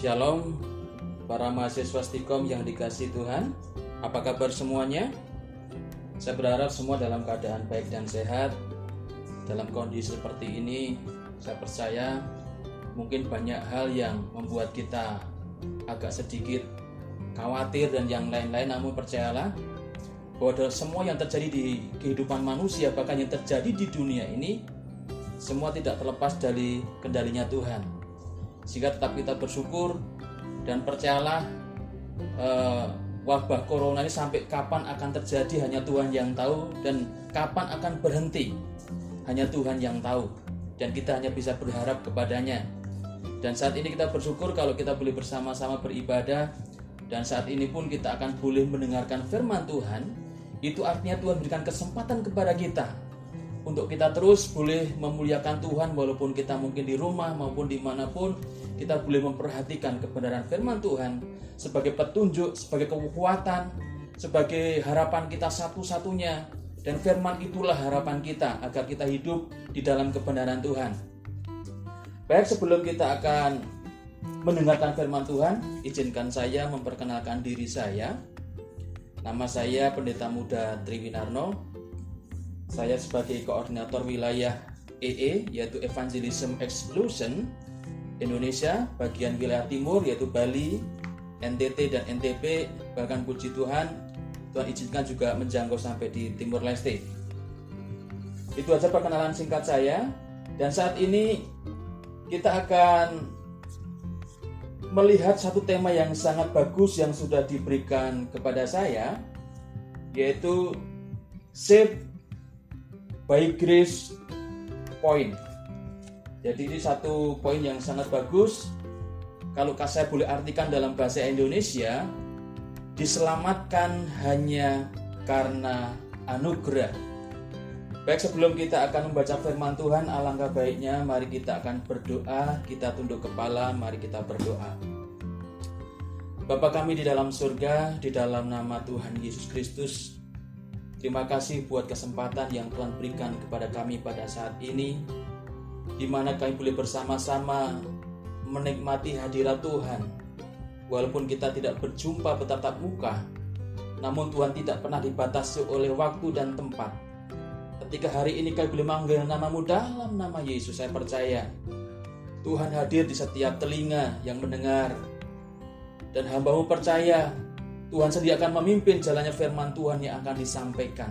Shalom para mahasiswa Stikom yang dikasih Tuhan. Apa kabar semuanya? Saya berharap semua dalam keadaan baik dan sehat. Dalam kondisi seperti ini, saya percaya mungkin banyak hal yang membuat kita agak sedikit khawatir dan yang lain-lain namun percayalah bahwa semua yang terjadi di kehidupan manusia bahkan yang terjadi di dunia ini semua tidak terlepas dari kendalinya Tuhan sehingga tetap kita bersyukur dan percayalah eh, wabah corona ini sampai kapan akan terjadi hanya Tuhan yang tahu. Dan kapan akan berhenti hanya Tuhan yang tahu. Dan kita hanya bisa berharap kepadanya. Dan saat ini kita bersyukur kalau kita boleh bersama-sama beribadah. Dan saat ini pun kita akan boleh mendengarkan firman Tuhan. Itu artinya Tuhan berikan kesempatan kepada kita untuk kita terus boleh memuliakan Tuhan walaupun kita mungkin di rumah maupun di mana pun kita boleh memperhatikan kebenaran firman Tuhan sebagai petunjuk, sebagai kekuatan, sebagai harapan kita satu-satunya dan firman itulah harapan kita agar kita hidup di dalam kebenaran Tuhan. Baik sebelum kita akan mendengarkan firman Tuhan, izinkan saya memperkenalkan diri saya. Nama saya Pendeta Muda Triwinarno. Saya sebagai koordinator wilayah EE yaitu Evangelism Exclusion Indonesia bagian wilayah timur yaitu Bali, NTT dan NTB bahkan puji Tuhan Tuhan izinkan juga menjangkau sampai di Timur Leste. Itu aja perkenalan singkat saya dan saat ini kita akan melihat satu tema yang sangat bagus yang sudah diberikan kepada saya yaitu save by grace point. Jadi ini satu poin yang sangat bagus. Kalau saya boleh artikan dalam bahasa Indonesia, diselamatkan hanya karena anugerah. Baik sebelum kita akan membaca firman Tuhan, alangkah baiknya mari kita akan berdoa, kita tunduk kepala, mari kita berdoa. Bapa kami di dalam surga, di dalam nama Tuhan Yesus Kristus, terima kasih buat kesempatan yang Tuhan berikan kepada kami pada saat ini, di mana kami boleh bersama-sama menikmati hadirat Tuhan. Walaupun kita tidak berjumpa bertatap muka, namun Tuhan tidak pernah dibatasi oleh waktu dan tempat Ketika hari ini kami boleh manggil namamu dalam nama Yesus, saya percaya Tuhan hadir di setiap telinga yang mendengar. Dan hambamu percaya Tuhan sendiri akan memimpin jalannya firman Tuhan yang akan disampaikan.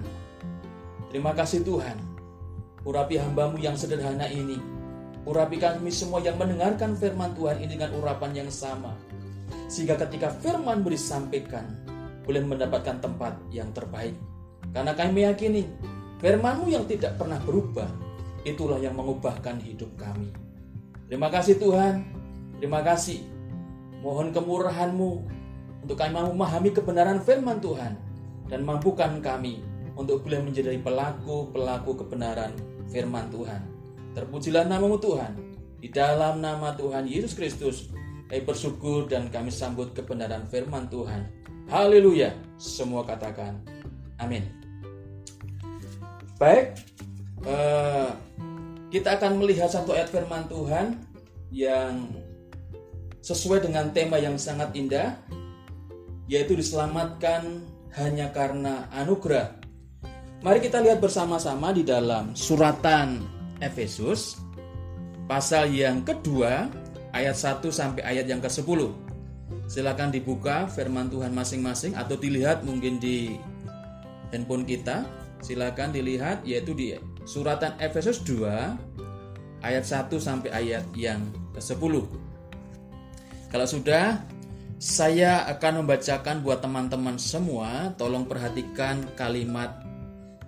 Terima kasih Tuhan. Urapi hambamu yang sederhana ini. Urapi kami semua yang mendengarkan firman Tuhan ini dengan urapan yang sama. Sehingga ketika firman disampaikan, boleh mendapatkan tempat yang terbaik. Karena kami meyakini Firmanmu yang tidak pernah berubah, itulah yang mengubahkan hidup kami. Terima kasih Tuhan, terima kasih. Mohon kemurahanmu untuk kami mau memahami kebenaran firman Tuhan dan mampukan kami untuk boleh menjadi pelaku-pelaku kebenaran firman Tuhan. Terpujilah namamu Tuhan. Di dalam nama Tuhan Yesus Kristus, kami bersyukur dan kami sambut kebenaran firman Tuhan. Haleluya. Semua katakan amin. Baik, uh, kita akan melihat satu ayat firman Tuhan yang sesuai dengan tema yang sangat indah, yaitu diselamatkan hanya karena anugerah. Mari kita lihat bersama-sama di dalam suratan Efesus pasal yang kedua ayat 1 sampai ayat yang ke-10. Silakan dibuka firman Tuhan masing-masing atau dilihat mungkin di handphone kita silakan dilihat yaitu di suratan Efesus 2 ayat 1 sampai ayat yang ke-10. Kalau sudah saya akan membacakan buat teman-teman semua, tolong perhatikan kalimat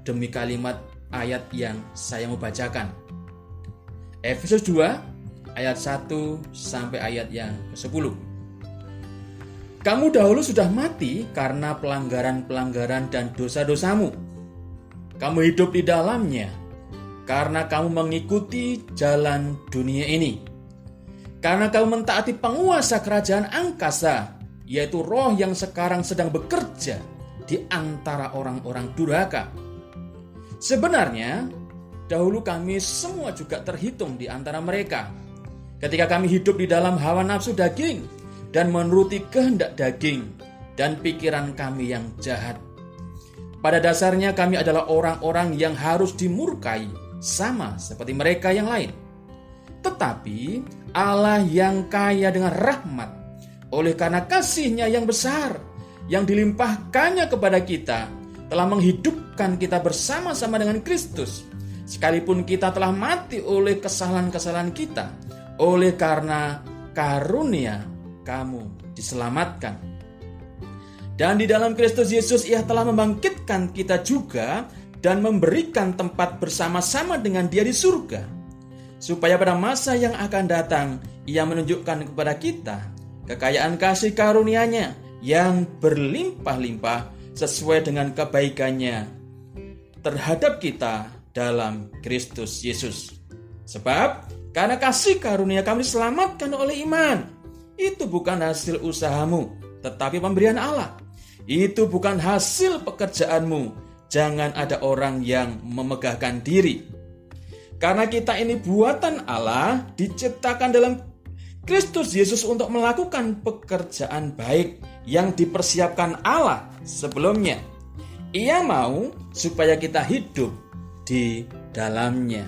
demi kalimat ayat yang saya mau bacakan. Efesus 2 ayat 1 sampai ayat yang ke-10. Kamu dahulu sudah mati karena pelanggaran-pelanggaran dan dosa-dosamu kamu hidup di dalamnya karena kamu mengikuti jalan dunia ini. Karena kamu mentaati penguasa kerajaan angkasa, yaitu roh yang sekarang sedang bekerja di antara orang-orang durhaka. Sebenarnya, dahulu kami semua juga terhitung di antara mereka. Ketika kami hidup di dalam hawa nafsu daging, dan menuruti kehendak daging dan pikiran kami yang jahat. Pada dasarnya kami adalah orang-orang yang harus dimurkai sama seperti mereka yang lain. Tetapi Allah yang kaya dengan rahmat oleh karena kasihnya yang besar yang dilimpahkannya kepada kita telah menghidupkan kita bersama-sama dengan Kristus. Sekalipun kita telah mati oleh kesalahan-kesalahan kita, oleh karena karunia kamu diselamatkan. Dan di dalam Kristus Yesus ia telah membangkitkan kita juga dan memberikan tempat bersama-sama dengan dia di surga. Supaya pada masa yang akan datang ia menunjukkan kepada kita kekayaan kasih karunia-Nya yang berlimpah-limpah sesuai dengan kebaikannya terhadap kita dalam Kristus Yesus. Sebab karena kasih karunia kami diselamatkan oleh iman. Itu bukan hasil usahamu, tetapi pemberian Allah. Itu bukan hasil pekerjaanmu. Jangan ada orang yang memegahkan diri. Karena kita ini buatan Allah, diciptakan dalam Kristus Yesus untuk melakukan pekerjaan baik yang dipersiapkan Allah sebelumnya. Ia mau supaya kita hidup di dalamnya.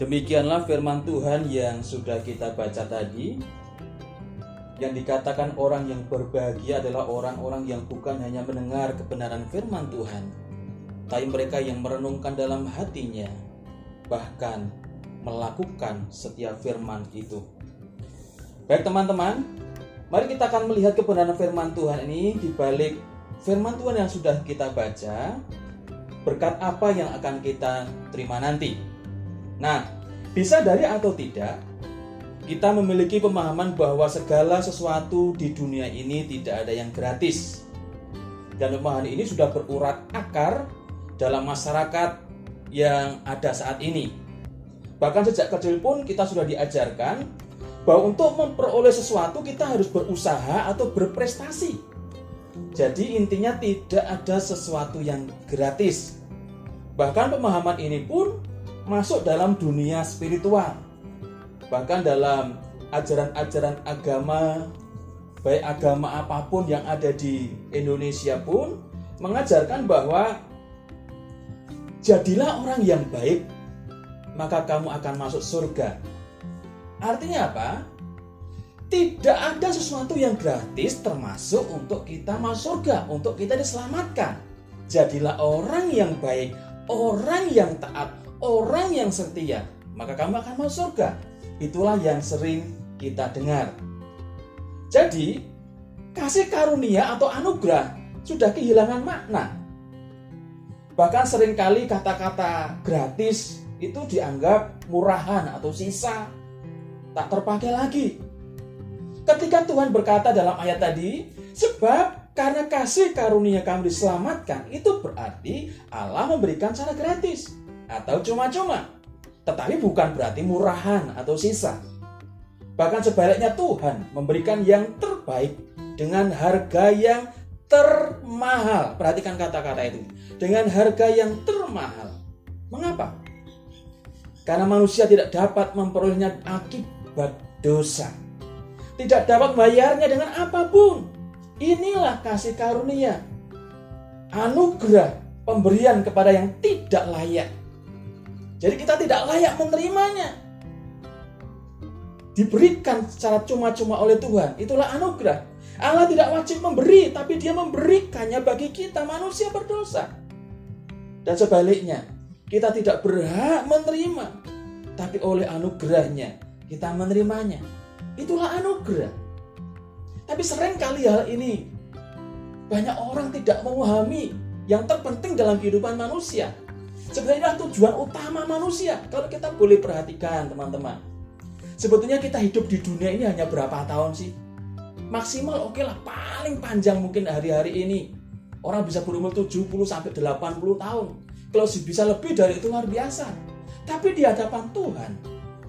Demikianlah firman Tuhan yang sudah kita baca tadi. Yang dikatakan orang yang berbahagia adalah orang-orang yang bukan hanya mendengar kebenaran firman Tuhan, tapi mereka yang merenungkan dalam hatinya, bahkan melakukan setiap firman itu. Baik teman-teman, Mari kita akan melihat kebenaran firman Tuhan ini di balik firman Tuhan yang sudah kita baca. Berkat apa yang akan kita terima nanti. Nah, bisa dari atau tidak, kita memiliki pemahaman bahwa segala sesuatu di dunia ini tidak ada yang gratis. Dan pemahaman ini sudah berurat akar dalam masyarakat yang ada saat ini. Bahkan sejak kecil pun kita sudah diajarkan bahwa untuk memperoleh sesuatu kita harus berusaha atau berprestasi. Jadi intinya tidak ada sesuatu yang gratis. Bahkan pemahaman ini pun masuk dalam dunia spiritual. Bahkan dalam ajaran-ajaran agama, baik agama apa pun yang ada di Indonesia pun mengajarkan bahwa jadilah orang yang baik, maka kamu akan masuk surga Artinya apa? Tidak ada sesuatu yang gratis termasuk untuk kita masuk surga, untuk kita diselamatkan. Jadilah orang yang baik, orang yang taat, orang yang setia, maka kamu akan masuk surga. Itulah yang sering kita dengar. Jadi, kasih karunia atau anugerah sudah kehilangan makna. Bahkan sering kali kata-kata gratis itu dianggap murahan atau sisa tak terpakai lagi. Ketika Tuhan berkata dalam ayat tadi, sebab karena kasih karunia kamu diselamatkan, itu berarti Allah memberikan secara gratis atau cuma-cuma. Tetapi bukan berarti murahan atau sisa. Bahkan sebaliknya Tuhan memberikan yang terbaik dengan harga yang termahal. Perhatikan kata-kata itu. Dengan harga yang termahal. Mengapa? Karena manusia tidak dapat memperolehnya akibat dosa. Tidak dapat membayarnya dengan apa pun. Inilah kasih karunia. Anugerah pemberian kepada yang tidak layak. Jadi kita tidak layak menerimanya. Diberikan secara cuma-cuma oleh Tuhan. Itulah anugerah. Allah tidak wajib memberi, tapi dia memberikannya bagi kita manusia berdosa. Dan sebaliknya, kita tidak berhak menerima, tapi oleh anugerahnya kita menerimanya. Itulah anugerah. Tapi sering kali hal ini banyak orang tidak memahami yang terpenting dalam kehidupan manusia. Sebenarnya tujuan utama manusia. Kalau kita boleh perhatikan teman-teman. Sebetulnya kita hidup di dunia ini hanya berapa tahun sih? Maksimal oke okay lah paling panjang mungkin hari-hari ini. Orang bisa berumur 70 sampai 80 tahun. Kalau bisa lebih dari itu luar biasa. Tapi di hadapan Tuhan,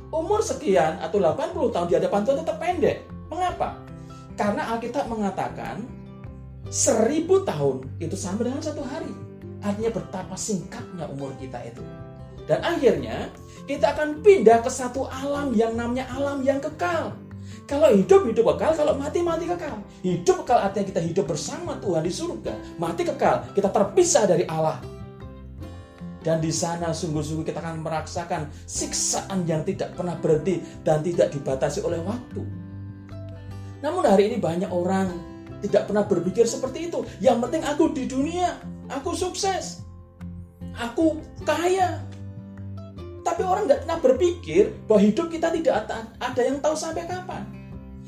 umur sekian atau 80 tahun di hadapan Tuhan tetap pendek. Mengapa? Karena Alkitab mengatakan seribu tahun itu sama dengan satu hari. Artinya betapa singkatnya umur kita itu. Dan akhirnya kita akan pindah ke satu alam yang namanya alam yang kekal. Kalau hidup, hidup kekal. Kalau mati, mati kekal. Hidup kekal artinya kita hidup bersama Tuhan di surga. Mati kekal, kita terpisah dari Allah. Dan di sana sungguh-sungguh kita akan merasakan siksaan yang tidak pernah berhenti dan tidak dibatasi oleh waktu. Namun hari ini banyak orang tidak pernah berpikir seperti itu. Yang penting aku di dunia, aku sukses, aku kaya, tapi orang nggak pernah berpikir bahwa hidup kita tidak ada yang tahu sampai kapan.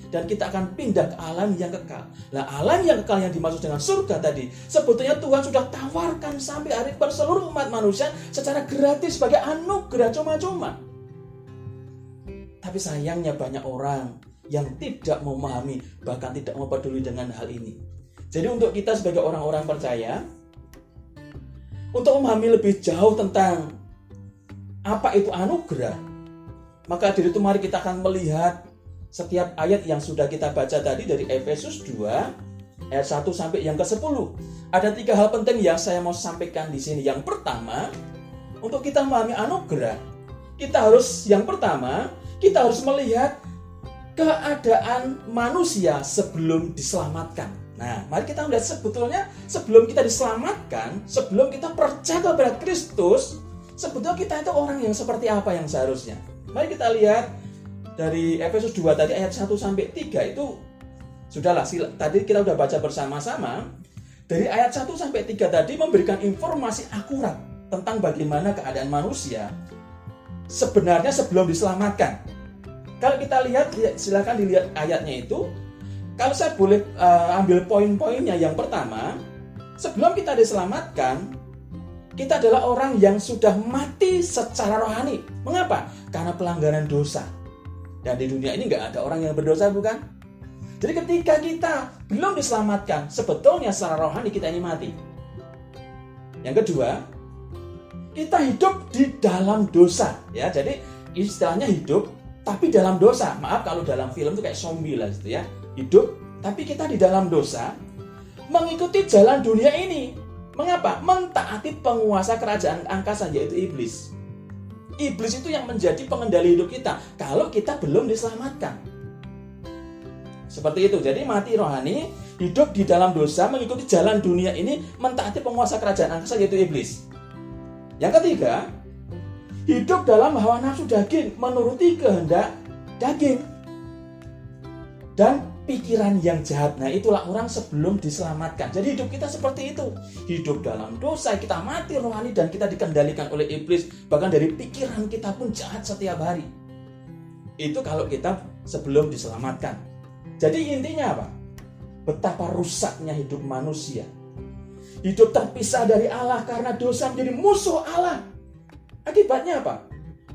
Dan kita akan pindah ke alam yang kekal. Nah alam yang kekal yang dimaksud dengan surga tadi. Sebetulnya Tuhan sudah tawarkan sampai hari per seluruh umat manusia secara gratis sebagai anugerah cuma-cuma. Tapi sayangnya banyak orang yang tidak memahami bahkan tidak peduli dengan hal ini. Jadi untuk kita sebagai orang-orang percaya untuk memahami lebih jauh tentang apa itu anugerah? Maka dari itu mari kita akan melihat setiap ayat yang sudah kita baca tadi dari Efesus 2 ayat 1 sampai yang ke-10. Ada tiga hal penting yang saya mau sampaikan di sini. Yang pertama, untuk kita memahami anugerah, kita harus yang pertama, kita harus melihat keadaan manusia sebelum diselamatkan. Nah, mari kita melihat sebetulnya sebelum kita diselamatkan, sebelum kita percaya kepada Kristus, sebetulnya kita itu orang yang seperti apa yang seharusnya. Mari kita lihat dari Efesus 2 tadi ayat 1 sampai 3 itu sudahlah tadi kita sudah baca bersama-sama. Dari ayat 1 sampai 3 tadi memberikan informasi akurat tentang bagaimana keadaan manusia sebenarnya sebelum diselamatkan. Kalau kita lihat silakan dilihat ayatnya itu. Kalau saya boleh uh, ambil poin-poinnya yang pertama, sebelum kita diselamatkan, kita adalah orang yang sudah mati secara rohani. Mengapa? Karena pelanggaran dosa. Dan di dunia ini nggak ada orang yang berdosa, bukan? Jadi ketika kita belum diselamatkan, sebetulnya secara rohani kita ini mati. Yang kedua, kita hidup di dalam dosa. Ya, jadi istilahnya hidup tapi dalam dosa. Maaf kalau dalam film itu kayak zombie lah gitu ya. Hidup tapi kita di dalam dosa mengikuti jalan dunia ini Mengapa? Mentaati penguasa kerajaan angkasa yaitu iblis. Iblis itu yang menjadi pengendali hidup kita kalau kita belum diselamatkan. Seperti itu. Jadi mati rohani, hidup di dalam dosa, mengikuti jalan dunia ini, mentaati penguasa kerajaan angkasa yaitu iblis. Yang ketiga, hidup dalam hawa nafsu daging, menuruti kehendak daging. Dan pikiran yang jahat. Nah, itulah orang sebelum diselamatkan. Jadi hidup kita seperti itu. Hidup dalam dosa, kita mati rohani dan kita dikendalikan oleh iblis. Bahkan dari pikiran kita pun jahat setiap hari. Itu kalau kita sebelum diselamatkan. Jadi intinya apa? Betapa rusaknya hidup manusia. Hidup terpisah dari Allah karena dosa menjadi musuh Allah. Akibatnya apa?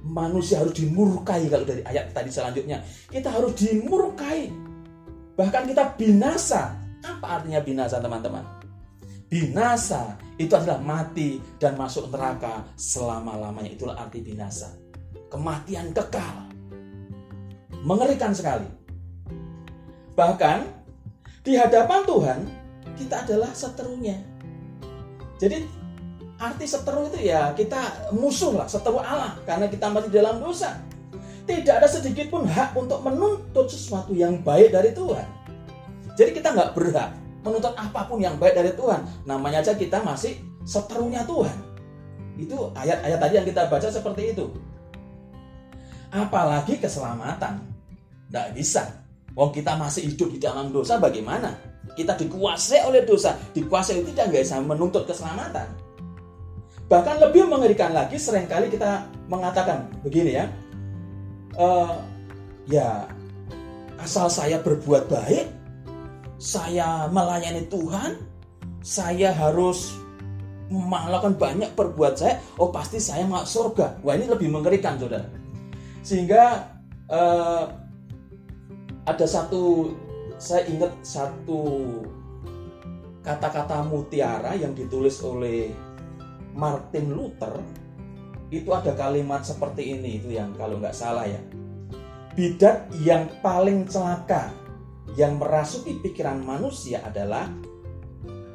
Manusia harus dimurkai kalau dari ayat tadi selanjutnya. Kita harus dimurkai Bahkan kita binasa. Apa artinya binasa teman-teman? Binasa itu adalah mati dan masuk neraka selama-lamanya. Itulah arti binasa. Kematian kekal. Mengerikan sekali. Bahkan di hadapan Tuhan kita adalah seterunya. Jadi arti seteru itu ya kita musuh lah, seteru Allah karena kita masih dalam dosa tidak ada sedikit pun hak untuk menuntut sesuatu yang baik dari Tuhan. Jadi kita nggak berhak menuntut apa pun yang baik dari Tuhan. Namanya aja kita masih seterunya Tuhan. Itu ayat-ayat tadi yang kita baca seperti itu. Apalagi keselamatan. Nggak bisa. Wong kita masih hidup di dalam dosa bagaimana? Kita dikuasai oleh dosa. Dikuasai itu tidak bisa menuntut keselamatan. Bahkan lebih mengerikan lagi sering kali kita mengatakan begini ya uh, ya asal saya berbuat baik, saya melayani Tuhan, saya harus melakukan banyak perbuat saya, oh pasti saya masuk surga. Wah ini lebih mengerikan saudara. Sehingga uh, ada satu, saya ingat satu kata-kata mutiara yang ditulis oleh Martin Luther itu ada kalimat seperti ini itu yang kalau nggak salah ya bidat yang paling celaka yang merasuki pikiran manusia adalah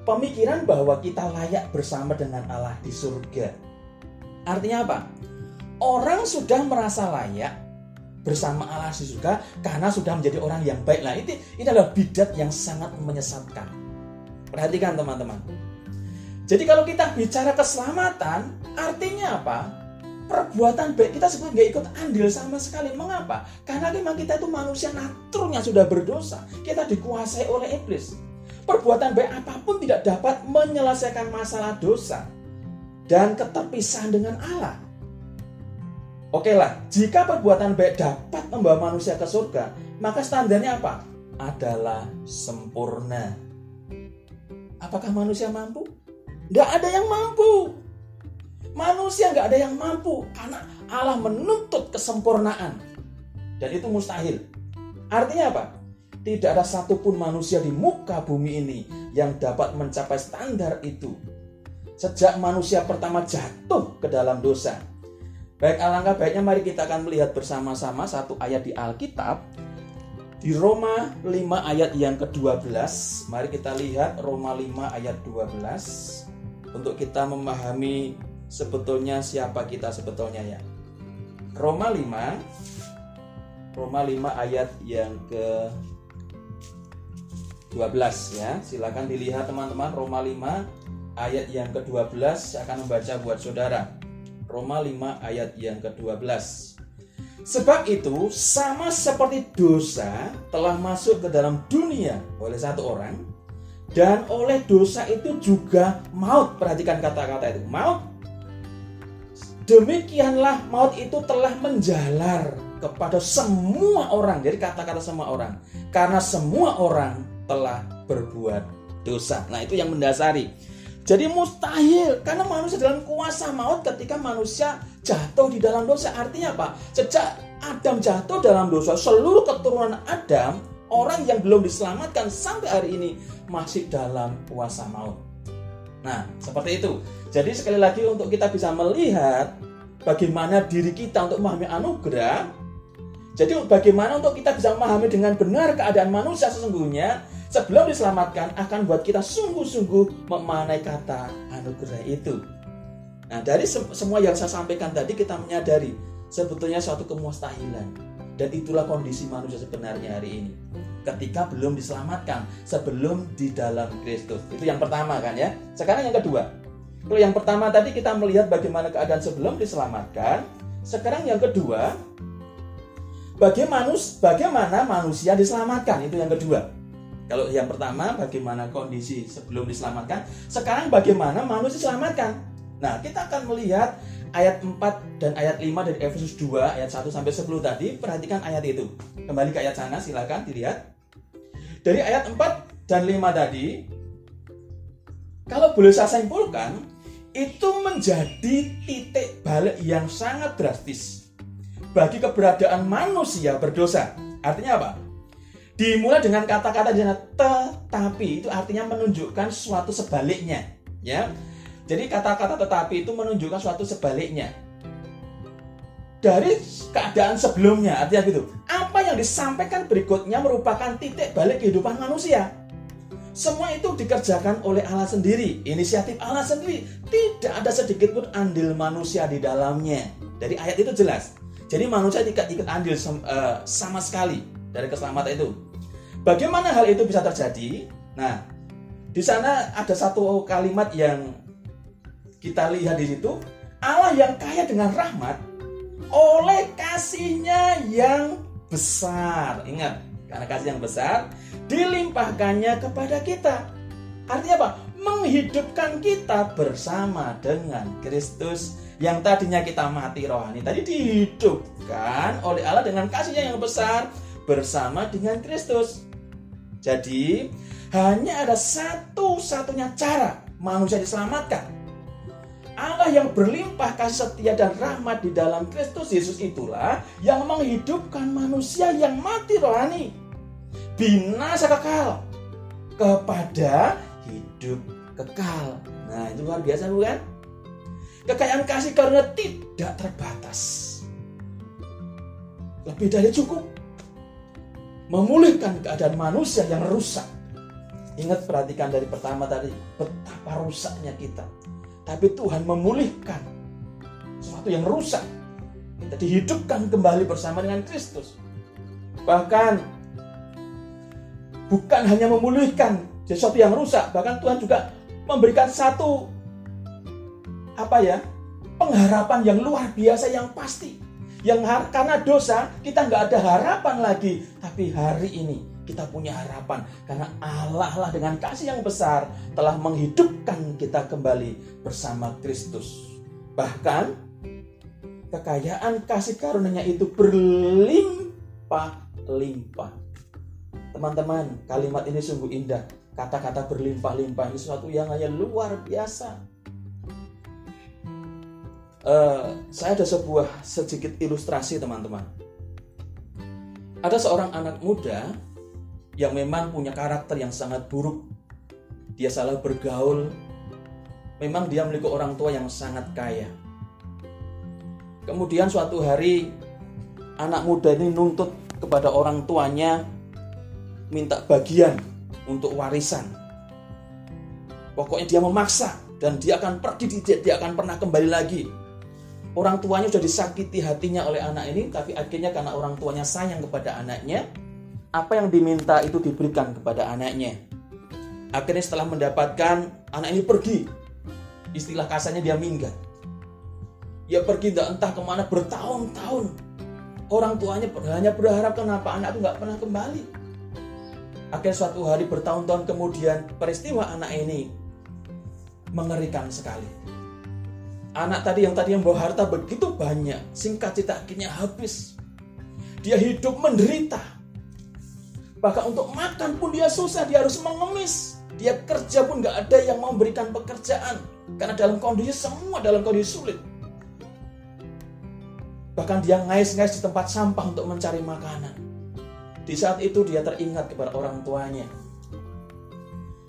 pemikiran bahwa kita layak bersama dengan Allah di surga. Artinya apa? Orang sudah merasa layak bersama Allah di surga karena sudah menjadi orang yang baik. Nah, ini, ini adalah bidat yang sangat menyesatkan. Perhatikan teman-teman. Jadi kalau kita bicara keselamatan, artinya apa? Perbuatan baik kita sebut nggak ikut andil sama sekali. Mengapa? Karena memang kita itu manusia naturnya sudah berdosa. Kita dikuasai oleh iblis. Perbuatan baik apa pun tidak dapat menyelesaikan masalah dosa dan keterpisahan dengan Allah. Oke lah, jika perbuatan baik dapat membawa manusia ke surga, maka standarnya apa? Adalah sempurna. Apakah manusia mampu? Gak ada yang mampu. Manusia gak ada yang mampu karena Allah menuntut kesempurnaan. Dan itu mustahil. Artinya apa? Tidak ada satupun manusia di muka bumi ini yang dapat mencapai standar itu. Sejak manusia pertama jatuh ke dalam dosa, Baik, alangkah baiknya mari kita akan melihat bersama-sama satu ayat di Alkitab. Di Roma 5 ayat yang ke-12. Mari kita lihat Roma 5 ayat 12. Untuk kita memahami sebetulnya siapa kita sebetulnya ya. Roma 5 Roma 5 ayat yang ke 12 ya. Silakan dilihat teman-teman Roma 5 ayat yang ke-12 saya akan membaca buat saudara. Roma 5 ayat yang ke-12. Sebab itu sama seperti dosa telah masuk ke dalam dunia oleh satu orang dan oleh dosa itu juga maut. Perhatikan kata-kata itu, maut. Demikianlah maut itu telah menjalar kepada semua orang. Jadi kata-kata semua orang. Karena semua orang telah berbuat dosa. Nah, itu yang mendasari. Jadi mustahil karena manusia dalam kuasa maut ketika manusia jatuh di dalam dosa. Artinya apa? Sejak Adam jatuh dalam dosa, seluruh keturunan Adam, orang yang belum diselamatkan sampai hari ini masih dalam kuasa maut. Nah, seperti itu. Jadi sekali lagi untuk kita bisa melihat bagaimana diri kita untuk memahami anugerah. Jadi bagaimana untuk kita bisa memahami dengan benar keadaan manusia sesungguhnya sebelum diselamatkan akan buat kita sungguh-sungguh memanai kata anugerah itu. Nah, dari se semua yang saya sampaikan tadi kita menyadari sebetulnya suatu kemustahilan dan itulah kondisi manusia sebenarnya hari ini. Ketika belum diselamatkan, sebelum di dalam Kristus. Itu yang pertama kan ya. Sekarang yang kedua. Kalau yang pertama tadi kita melihat bagaimana keadaan sebelum diselamatkan, sekarang yang kedua bagaimana bagaimana manusia diselamatkan itu yang kedua. Kalau yang pertama bagaimana kondisi sebelum diselamatkan, sekarang bagaimana manusia diselamatkan. Nah, kita akan melihat ayat 4 dan ayat 5 dari Efesus 2 ayat 1 sampai 10 tadi. Perhatikan ayat itu. Kembali ke ayat sana silakan dilihat. Dari ayat 4 dan 5 tadi kalau boleh saya simpulkan itu menjadi titik balik yang sangat drastis bagi keberadaan manusia berdosa. Artinya apa? dimulai dengan kata-kata di sana tetapi itu artinya menunjukkan suatu sebaliknya ya jadi kata-kata tetapi itu menunjukkan suatu sebaliknya. Dari keadaan sebelumnya artinya gitu. Apa yang disampaikan berikutnya merupakan titik balik kehidupan manusia. Semua itu dikerjakan oleh Allah sendiri inisiatif Allah sendiri. Tidak ada sedikit pun andil manusia di dalamnya. Dari ayat itu jelas. Jadi manusia tidak ikut andil eh, sama sekali dari keselamatan itu. Bagaimana hal itu bisa terjadi? Nah, di sana ada satu kalimat yang kita lihat di situ, Allah yang kaya dengan rahmat oleh kasihnya yang besar. Ingat, karena kasih yang besar dilimpahkannya kepada kita. Artinya apa? Menghidupkan kita bersama dengan Kristus yang tadinya kita mati rohani tadi dihidupkan oleh Allah dengan kasihnya yang besar bersama dengan Kristus. Jadi, hanya ada satu-satunya cara manusia diselamatkan. Allah yang berlimpah kasih setia dan rahmat di dalam Kristus Yesus itulah yang menghidupkan manusia yang mati rohani. Binasa kekal kepada hidup kekal. Nah, itu luar biasa bukan? Kekayaan kasih karena tidak terbatas. Lebih dari cukup memulihkan keadaan manusia yang rusak. Ingat perhatikan dari pertama tadi, betapa rusaknya kita. Tapi Tuhan memulihkan sesuatu yang rusak. kita dihidupkan kembali bersama dengan Kristus. Bahkan bukan hanya memulihkan sesuatu yang rusak, bahkan Tuhan juga memberikan satu apa ya pengharapan yang luar biasa yang pasti. Yang karena dosa kita nggak ada harapan lagi, tapi hari ini kita punya harapan karena Allah lah dengan kasih yang besar telah menghidupkan kita kembali bersama Kristus. Bahkan kekayaan kasih karunia itu berlimpah-limpah. Teman-teman, kalimat ini sungguh indah. Kata-kata berlimpah-limpah ini sesuatu yang hanya luar biasa uh, saya ada sebuah sedikit ilustrasi teman-teman. Ada seorang anak muda yang memang punya karakter yang sangat buruk. Dia salah bergaul. Memang dia memiliki orang tua yang sangat kaya. Kemudian suatu hari anak muda ini nuntut kepada orang tuanya minta bagian untuk warisan. Pokoknya dia memaksa dan dia akan pergi dia, dia akan pernah kembali lagi orang tuanya sudah disakiti hatinya oleh anak ini, tapi akhirnya karena orang tuanya sayang kepada anaknya, apa yang diminta itu diberikan kepada anaknya. Akhirnya setelah mendapatkan, anak ini pergi. Istilah kasarnya dia minggat. Dia pergi tidak entah ke mana bertahun-tahun. Orang tuanya hanya berharap kenapa anak itu nggak pernah kembali. Akhirnya suatu hari bertahun-tahun kemudian peristiwa anak ini mengerikan sekali Anak tadi yang tadi yang bawa harta begitu banyak, singkat cerita akhirnya habis. Dia hidup menderita. Bahkan untuk makan pun dia susah, dia harus mengemis. Dia kerja pun gak ada yang memberikan pekerjaan. Karena dalam kondisi semua dalam kondisi sulit. Bahkan dia ngais-ngais di tempat sampah untuk mencari makanan. Di saat itu dia teringat kepada orang tuanya.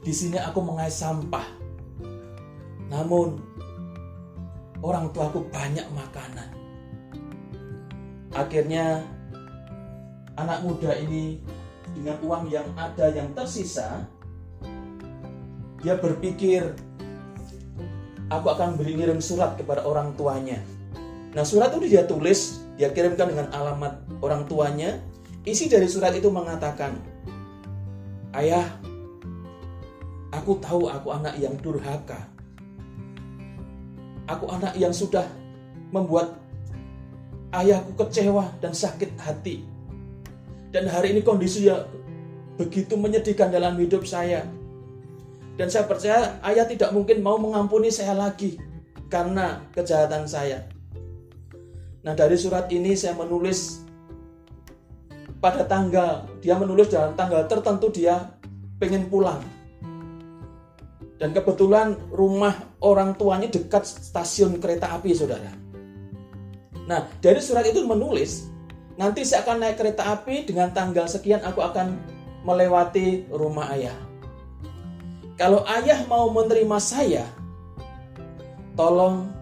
Di sini aku mengais sampah. Namun orang tuaku banyak makanan. Akhirnya anak muda ini dengan uang yang ada yang tersisa, dia berpikir aku akan beri ngirim surat kepada orang tuanya. Nah surat itu dia tulis, dia kirimkan dengan alamat orang tuanya. Isi dari surat itu mengatakan, Ayah, aku tahu aku anak yang durhaka. Aku anak yang sudah membuat ayahku kecewa dan sakit hati. Dan hari ini kondisi yang begitu menyedihkan dalam hidup saya. Dan saya percaya ayah tidak mungkin mau mengampuni saya lagi karena kejahatan saya. Nah dari surat ini saya menulis pada tanggal, dia menulis dalam tanggal tertentu dia pengen pulang dan kebetulan rumah orang tuanya dekat stasiun kereta api, saudara. Nah, dari surat itu menulis, nanti saya akan naik kereta api dengan tanggal sekian aku akan melewati rumah ayah. Kalau ayah mau menerima saya, tolong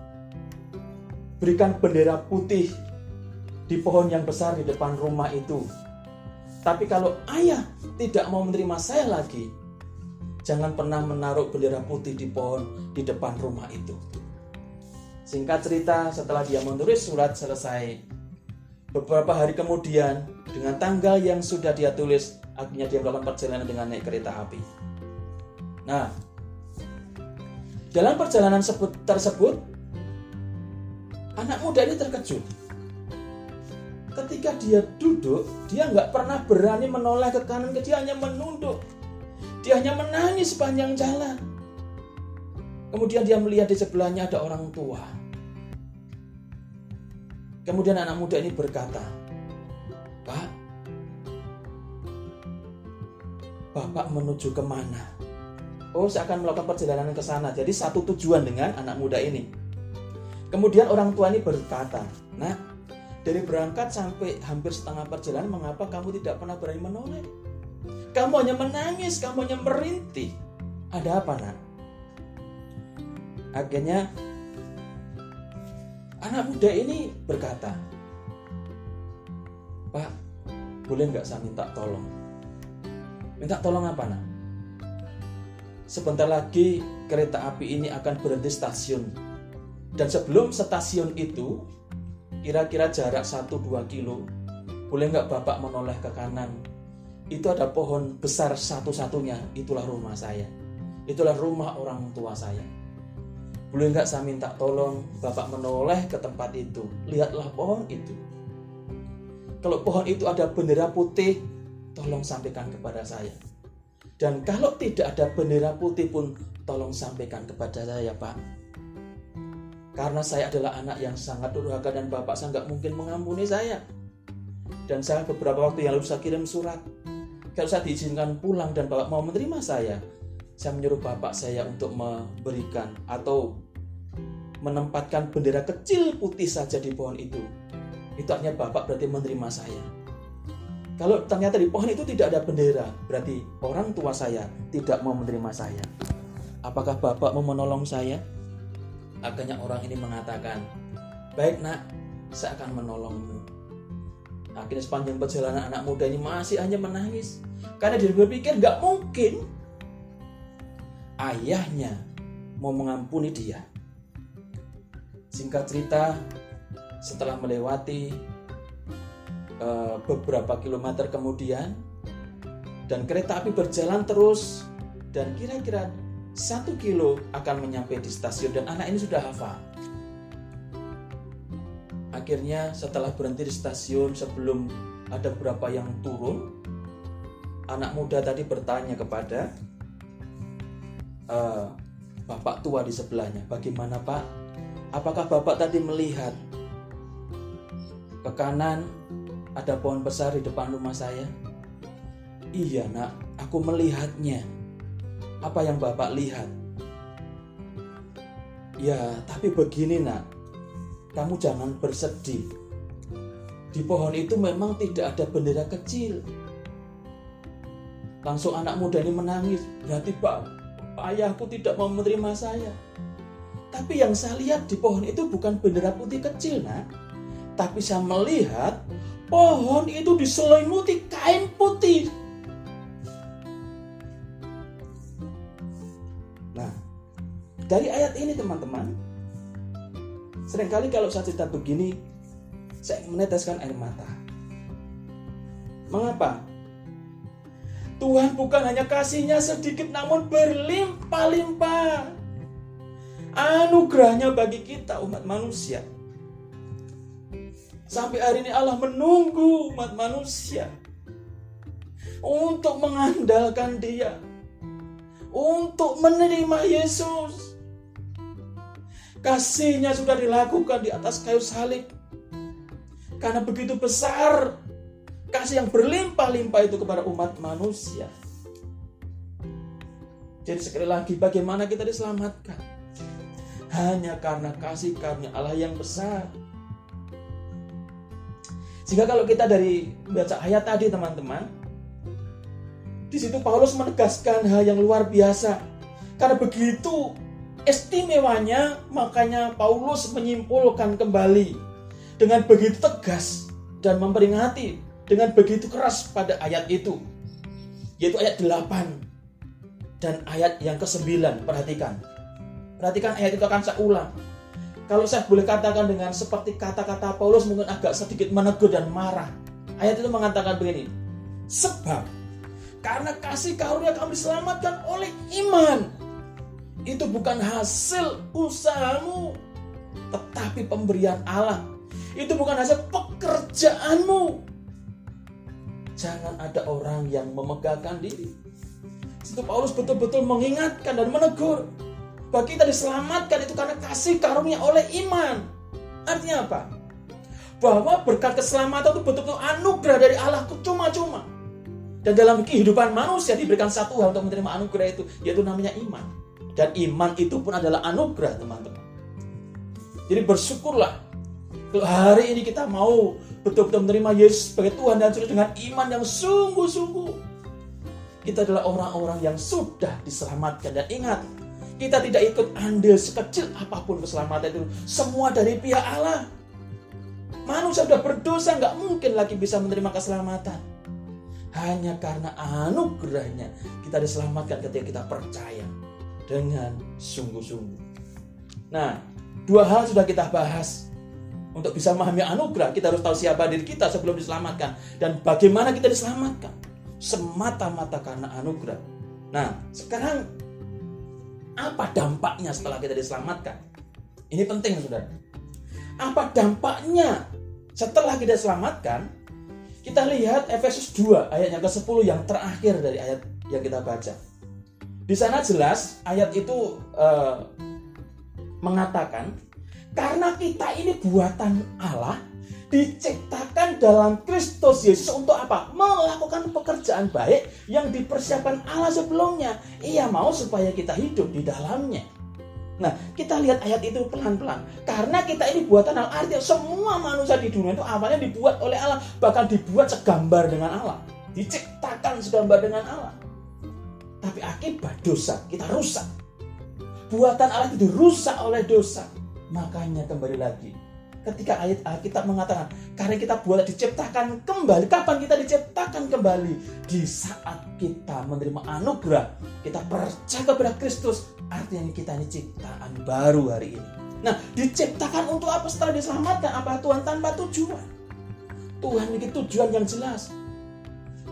berikan bendera putih di pohon yang besar di depan rumah itu. Tapi kalau ayah tidak mau menerima saya lagi, jangan pernah menaruh bendera putih di pohon di depan rumah itu. Singkat cerita, setelah dia menulis surat selesai, beberapa hari kemudian, dengan tanggal yang sudah dia tulis, akhirnya dia melakukan perjalanan dengan naik kereta api. Nah, dalam perjalanan tersebut, anak muda ini terkejut. Ketika dia duduk, dia nggak pernah berani menoleh ke kanan ke dia hanya menunduk dia hanya menangis sepanjang jalan. Kemudian dia melihat di sebelahnya ada orang tua. Kemudian anak muda ini berkata, Pak, Bapak menuju ke mana? Oh, saya akan melakukan perjalanan ke sana. Jadi satu tujuan dengan anak muda ini. Kemudian orang tua ini berkata, Nah, dari berangkat sampai hampir setengah perjalanan, mengapa kamu tidak pernah berani menoleh? Kamu hanya menangis, kamu hanya merintih. Ada apa nak? Akhirnya anak muda ini berkata, Pak, boleh nggak saya minta tolong? Minta tolong apa nak? Sebentar lagi kereta api ini akan berhenti stasiun. Dan sebelum stasiun itu, kira-kira jarak 1-2 kilo boleh nggak bapak menoleh ke kanan itu ada pohon besar satu-satunya itulah rumah saya itulah rumah orang tua saya boleh nggak saya minta tolong bapak menoleh ke tempat itu? Lihatlah pohon itu. Kalau pohon itu ada bendera putih tolong sampaikan kepada saya. Dan kalau tidak ada bendera putih pun tolong sampaikan kepada saya pak. Karena saya adalah anak yang sangat durhaka dan bapak saya nggak mungkin mengampuni saya. Dan saya beberapa waktu yang lalu saya kirim surat. Kalau saya diizinkan pulang dan Bapak mau menerima saya, saya menyuruh Bapak saya untuk memberikan atau menempatkan bendera kecil putih saja di pohon itu. Itu artinya Bapak berarti menerima saya. Kalau ternyata di pohon itu tidak ada bendera, berarti orang tua saya tidak mau menerima saya. Apakah Bapak mau menolong saya? Akhirnya orang ini mengatakan, "Baik, Nak, saya akan menolongmu." Akhirnya sepanjang perjalanan anak muda ini masih hanya menangis. Karena dia berpikir nggak mungkin ayahnya mau mengampuni dia. Singkat cerita, setelah melewati uh, beberapa kilometer kemudian, dan kereta api berjalan terus, dan kira-kira satu kilo akan menyampai di stasiun dan anak ini sudah hafal akhirnya setelah berhenti di stasiun sebelum ada beberapa yang turun anak muda tadi bertanya kepada uh, bapak tua di sebelahnya. Bagaimana pak? Apakah bapak tadi melihat ke kanan ada pohon besar di depan rumah saya? Iya nak. Aku melihatnya. Apa yang bapak lihat? Ya tapi begini nak. Kamu jangan bersedih. Di pohon itu memang tidak ada bendera kecil. Langsung anak muda ini menangis. Berarti pak, ayahku tidak mau menerima saya. Tapi yang saya lihat di pohon itu bukan bendera putih kecil, nak. Tapi saya melihat pohon itu diselimuti kain putih. Nah, dari ayat ini teman-teman, Seringkali kalau saya cerita begini, saya meneteskan air mata. Mengapa? Tuhan bukan hanya kasihnya sedikit namun berlimpah-limpah. Anugerahnya bagi kita umat manusia. Sampai hari ini Allah menunggu umat manusia untuk mengandalkan Dia, untuk menerima Yesus. Kasihnya sudah dilakukan di atas kayu salib. Karena begitu besar kasih yang berlimpah-limpah itu kepada umat manusia. Jadi sekali lagi bagaimana kita diselamatkan? Hanya karena kasih karunia Allah yang besar. Sehingga kalau kita dari baca ayat tadi teman-teman, di situ Paulus menegaskan hal yang luar biasa. Karena begitu istimewanya makanya Paulus menyimpulkan kembali dengan begitu tegas dan memperingati dengan begitu keras pada ayat itu yaitu ayat 8 dan ayat yang ke-9 perhatikan perhatikan ayat itu akan saya ulang kalau saya boleh katakan dengan seperti kata-kata Paulus mungkin agak sedikit menegur dan marah ayat itu mengatakan begini sebab karena kasih karunia kami diselamatkan oleh iman itu bukan hasil usahamu, tetapi pemberian Allah. Itu bukan hasil pekerjaanmu. Jangan ada orang yang memegahkan diri. Situ Paulus betul-betul mengingatkan dan menegur bahwa kita diselamatkan itu karena kasih karunia oleh iman. Artinya apa? Bahwa berkat keselamatan itu betul-betul anugerah dari Allah cuma-cuma. Dan dalam kehidupan manusia diberikan satu hal untuk menerima anugerah itu, yaitu namanya iman. Dan iman itu pun adalah anugerah teman-teman. Jadi bersyukurlah hari ini kita mau betul-betul menerima Yesus sebagai Tuhan dan Juru dengan iman yang sungguh-sungguh. Kita adalah orang-orang yang sudah diselamatkan dan ingat kita tidak ikut andil sekecil apa pun keselamatan itu semua dari pihak Allah. Manusia sudah berdosa nggak mungkin lagi bisa menerima keselamatan. Hanya karena anugerahnya kita diselamatkan ketika kita percaya dengan sungguh-sungguh. Nah, dua hal sudah kita bahas Untuk bisa memahami anugerah, kita harus tahu siapa diri kita sebelum diselamatkan dan bagaimana kita diselamatkan. Semata-mata karena anugerah. Nah, sekarang apa dampaknya setelah kita diselamatkan? Ini penting, Saudara. Apa dampaknya setelah kita diselamatkan? Kita lihat Efesus 2 ayat yang ke-10 yang terakhir dari ayat yang kita baca. Di sana jelas ayat itu uh, mengatakan karena kita ini buatan Allah diciptakan dalam Kristus Yesus untuk apa? Melakukan pekerjaan baik yang dipersiapkan Allah sebelumnya. Ia mau supaya kita hidup di dalamnya. Nah, kita lihat ayat itu pelan-pelan. Karena kita ini buatan Allah, artinya semua manusia di dunia itu awalnya dibuat oleh Allah, bahkan dibuat segambar dengan Allah. Diciptakan segambar dengan Allah. Tapi akibat dosa, kita rusak. Buatan Allah itu dirusak oleh dosa. Makanya kembali lagi, ketika ayat Alkitab mengatakan karena kita buat diciptakan kembali. Kapan kita diciptakan kembali? Di saat kita menerima anugerah kita percaya kepada Kristus artinya kita ini ciptaan baru hari ini. Nah diciptakan untuk apa? Setelah diselamatkan apa? Tuhan tanpa tujuan. Tuhan memiliki tujuan yang jelas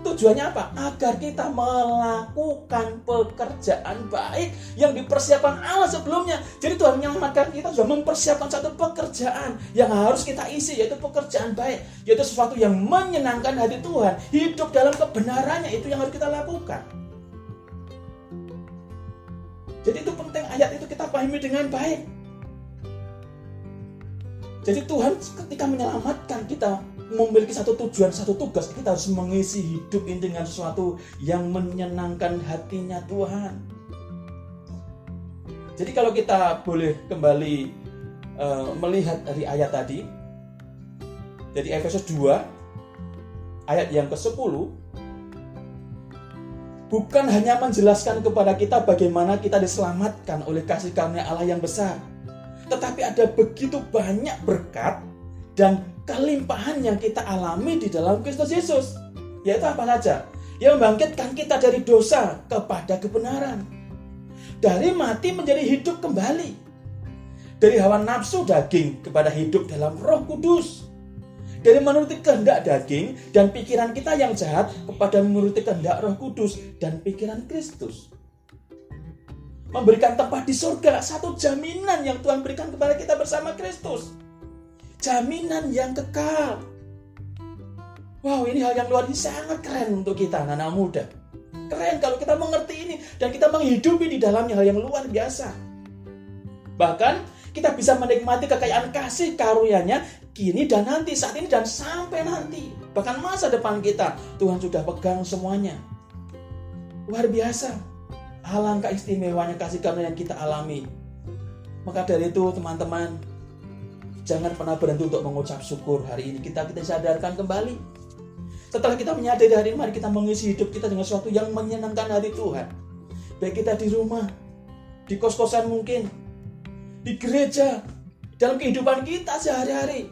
Tujuannya apa? Agar kita melakukan pekerjaan baik yang dipersiapkan Allah sebelumnya. Jadi Tuhan menyelamatkan kita sudah mempersiapkan satu pekerjaan yang harus kita isi yaitu pekerjaan baik, yaitu sesuatu yang menyenangkan hati Tuhan, hidup dalam kebenarannya itu yang harus kita lakukan. Jadi itu penting ayat itu kita pahami dengan baik. Jadi Tuhan ketika menyelamatkan kita memiliki satu tujuan, satu tugas, kita harus mengisi hidup ini dengan sesuatu yang menyenangkan hatinya Tuhan. Jadi kalau kita boleh kembali uh, melihat dari ayat tadi, dari Efesus 2 ayat yang ke-10 bukan hanya menjelaskan kepada kita bagaimana kita diselamatkan oleh kasih karunia Allah yang besar, tetapi ada begitu banyak berkat dan kelimpahan yang kita alami di dalam Kristus Yesus. Yaitu apa saja? Yang membangkitkan kita dari dosa kepada kebenaran. Dari mati menjadi hidup kembali. Dari hawa nafsu daging kepada hidup dalam roh kudus. Dari menuruti kehendak daging dan pikiran kita yang jahat kepada menuruti kehendak roh kudus dan pikiran Kristus. Memberikan tempat di surga, satu jaminan yang Tuhan berikan kepada kita bersama Kristus jaminan yang kekal. Wow, ini hal yang luar biasa sangat keren untuk kita anak-anak muda. Keren kalau kita mengerti ini dan kita menghidupi di dalamnya hal yang luar biasa. Bahkan kita bisa menikmati kekayaan kasih karunia kini dan nanti, saat ini dan sampai nanti. Bahkan masa depan kita, Tuhan sudah pegang semuanya. Luar biasa. Alangkah istimewanya kasih karunia yang kita alami. Maka dari itu teman-teman, Jangan pernah berhenti untuk mengucap syukur hari ini. Kita kita sadarkan kembali. Setelah kita menyadari hari ini, mari kita mengisi hidup kita dengan sesuatu yang menyenangkan hati Tuhan. Baik kita di rumah, di kos-kosan mungkin, di gereja, dalam kehidupan kita sehari-hari.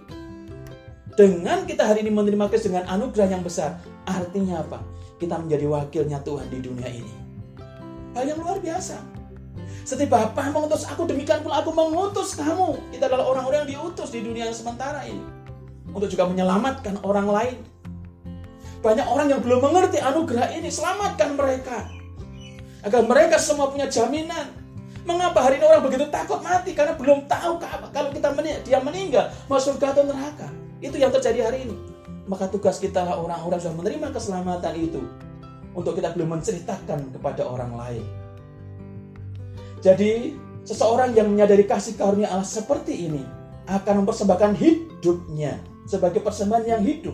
Dengan kita hari ini menerima Kristus dengan anugerah yang besar, artinya apa? Kita menjadi wakilnya Tuhan di dunia ini. Hal yang luar biasa. Setiap Bapa mengutus aku, demikian pula aku mengutus kamu. Kita adalah orang-orang yang diutus di dunia yang sementara ini. Untuk juga menyelamatkan orang lain. Banyak orang yang belum mengerti anugerah ini, selamatkan mereka. Agar mereka semua punya jaminan. Mengapa hari ini orang begitu takut mati? Karena belum tahu kalau kita mening dia meninggal, masuk surga atau neraka. Itu yang terjadi hari ini. Maka tugas kita lah orang-orang sudah menerima keselamatan itu. Untuk kita belum menceritakan kepada orang lain. Jadi, seseorang yang menyadari kasih karunia Allah seperti ini akan mempersembahkan hidupnya sebagai persembahan yang hidup,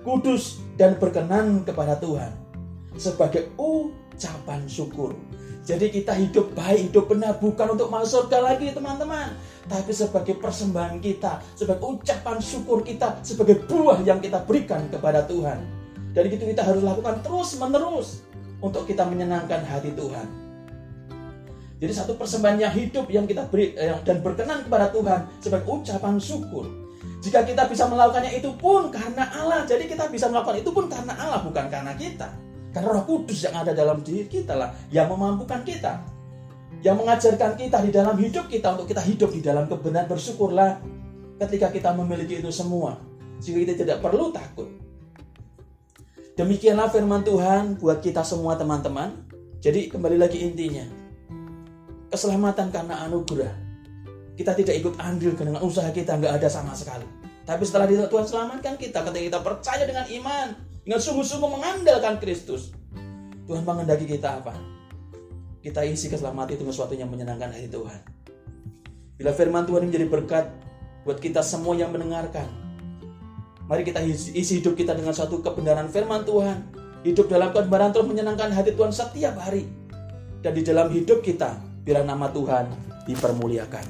kudus dan berkenan kepada Tuhan sebagai ucapan syukur. Jadi kita hidup baik, hidup benar bukan untuk masuk surga lagi teman-teman, tapi sebagai persembahan kita, sebagai ucapan syukur kita, sebagai buah yang kita berikan kepada Tuhan. Dan itu kita harus lakukan terus menerus untuk kita menyenangkan hati Tuhan. Jadi satu persembahan yang hidup yang kita beri yang, dan berkenan kepada Tuhan sebagai ucapan syukur. Jika kita bisa melakukannya itu pun karena Allah. Jadi kita bisa melakukan itu pun karena Allah bukan karena kita. Karena Roh Kudus yang ada dalam diri kita lah yang memampukan kita. Yang mengajarkan kita di dalam hidup kita untuk kita hidup di dalam kebenaran bersyukurlah. ketika kita memiliki itu semua, sehingga kita tidak perlu takut. Demikianlah firman Tuhan buat kita semua teman-teman. Jadi kembali lagi intinya. Keselamatan karena anugerah. Kita tidak ikut andil dengan usaha kita, nggak ada sama sekali. Tapi setelah Tuhan selamatkan kita, ketika kita percaya dengan iman, dengan sungguh-sungguh mengandalkan Kristus, Tuhan mengendaki kita apa? Kita isi keselamatan itu sesuatu yang menyenangkan hati Tuhan. Bila firman Tuhan menjadi berkat buat kita semua yang mendengarkan, Mari kita isi hidup kita dengan satu kebenaran firman Tuhan. Hidup dalam kebenaran terus menyenangkan hati Tuhan setiap hari. Dan di dalam hidup kita, biar nama Tuhan dipermuliakan.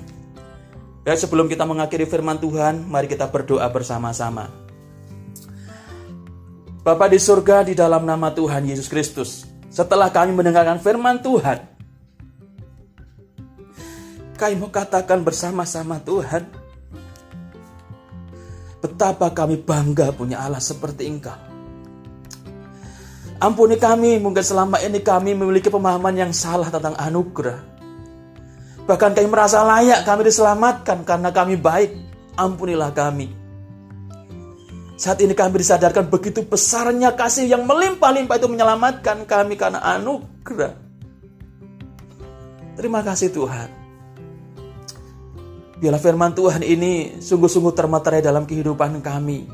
Dan sebelum kita mengakhiri firman Tuhan, mari kita berdoa bersama-sama. Bapa di surga di dalam nama Tuhan Yesus Kristus, setelah kami mendengarkan firman Tuhan, kami mau katakan bersama-sama Tuhan, Betapa kami bangga punya Allah seperti Engkau. Ampuni kami, mungkin selama ini kami memiliki pemahaman yang salah tentang anugerah. Bahkan kami merasa layak kami diselamatkan karena kami baik. Ampunilah kami. Saat ini kami disadarkan begitu besarnya kasih yang melimpah-limpah itu menyelamatkan kami karena anugerah. Terima kasih Tuhan. Biarlah firman Tuhan ini sungguh-sungguh termaterai dalam kehidupan kami.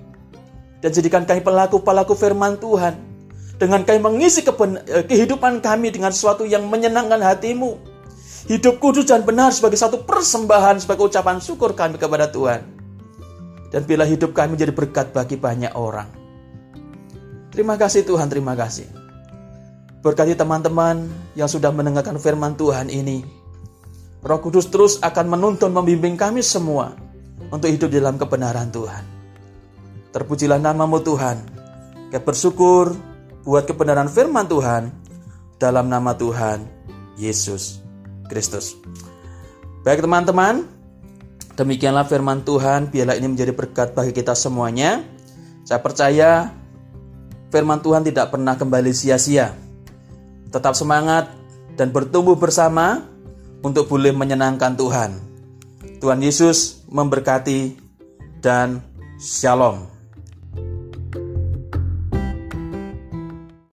Dan jadikan kami pelaku-pelaku firman Tuhan. Dengan kami mengisi eh, kehidupan kami dengan sesuatu yang menyenangkan hatimu. Hidup kudus dan benar sebagai satu persembahan, sebagai ucapan syukur kami kepada Tuhan. Dan bila hidup kami menjadi berkat bagi banyak orang. Terima kasih Tuhan, terima kasih. Berkati teman-teman yang sudah mendengarkan firman Tuhan ini Roh Kudus terus akan menuntun membimbing kami semua untuk hidup di dalam kebenaran Tuhan. Terpujilah namamu Tuhan. Kita bersyukur buat kebenaran firman Tuhan dalam nama Tuhan Yesus Kristus. Baik teman-teman, demikianlah firman Tuhan. Biarlah ini menjadi berkat bagi kita semuanya. Saya percaya firman Tuhan tidak pernah kembali sia-sia. Tetap semangat dan bertumbuh bersama untuk boleh menyenangkan Tuhan. Tuhan Yesus memberkati dan shalom.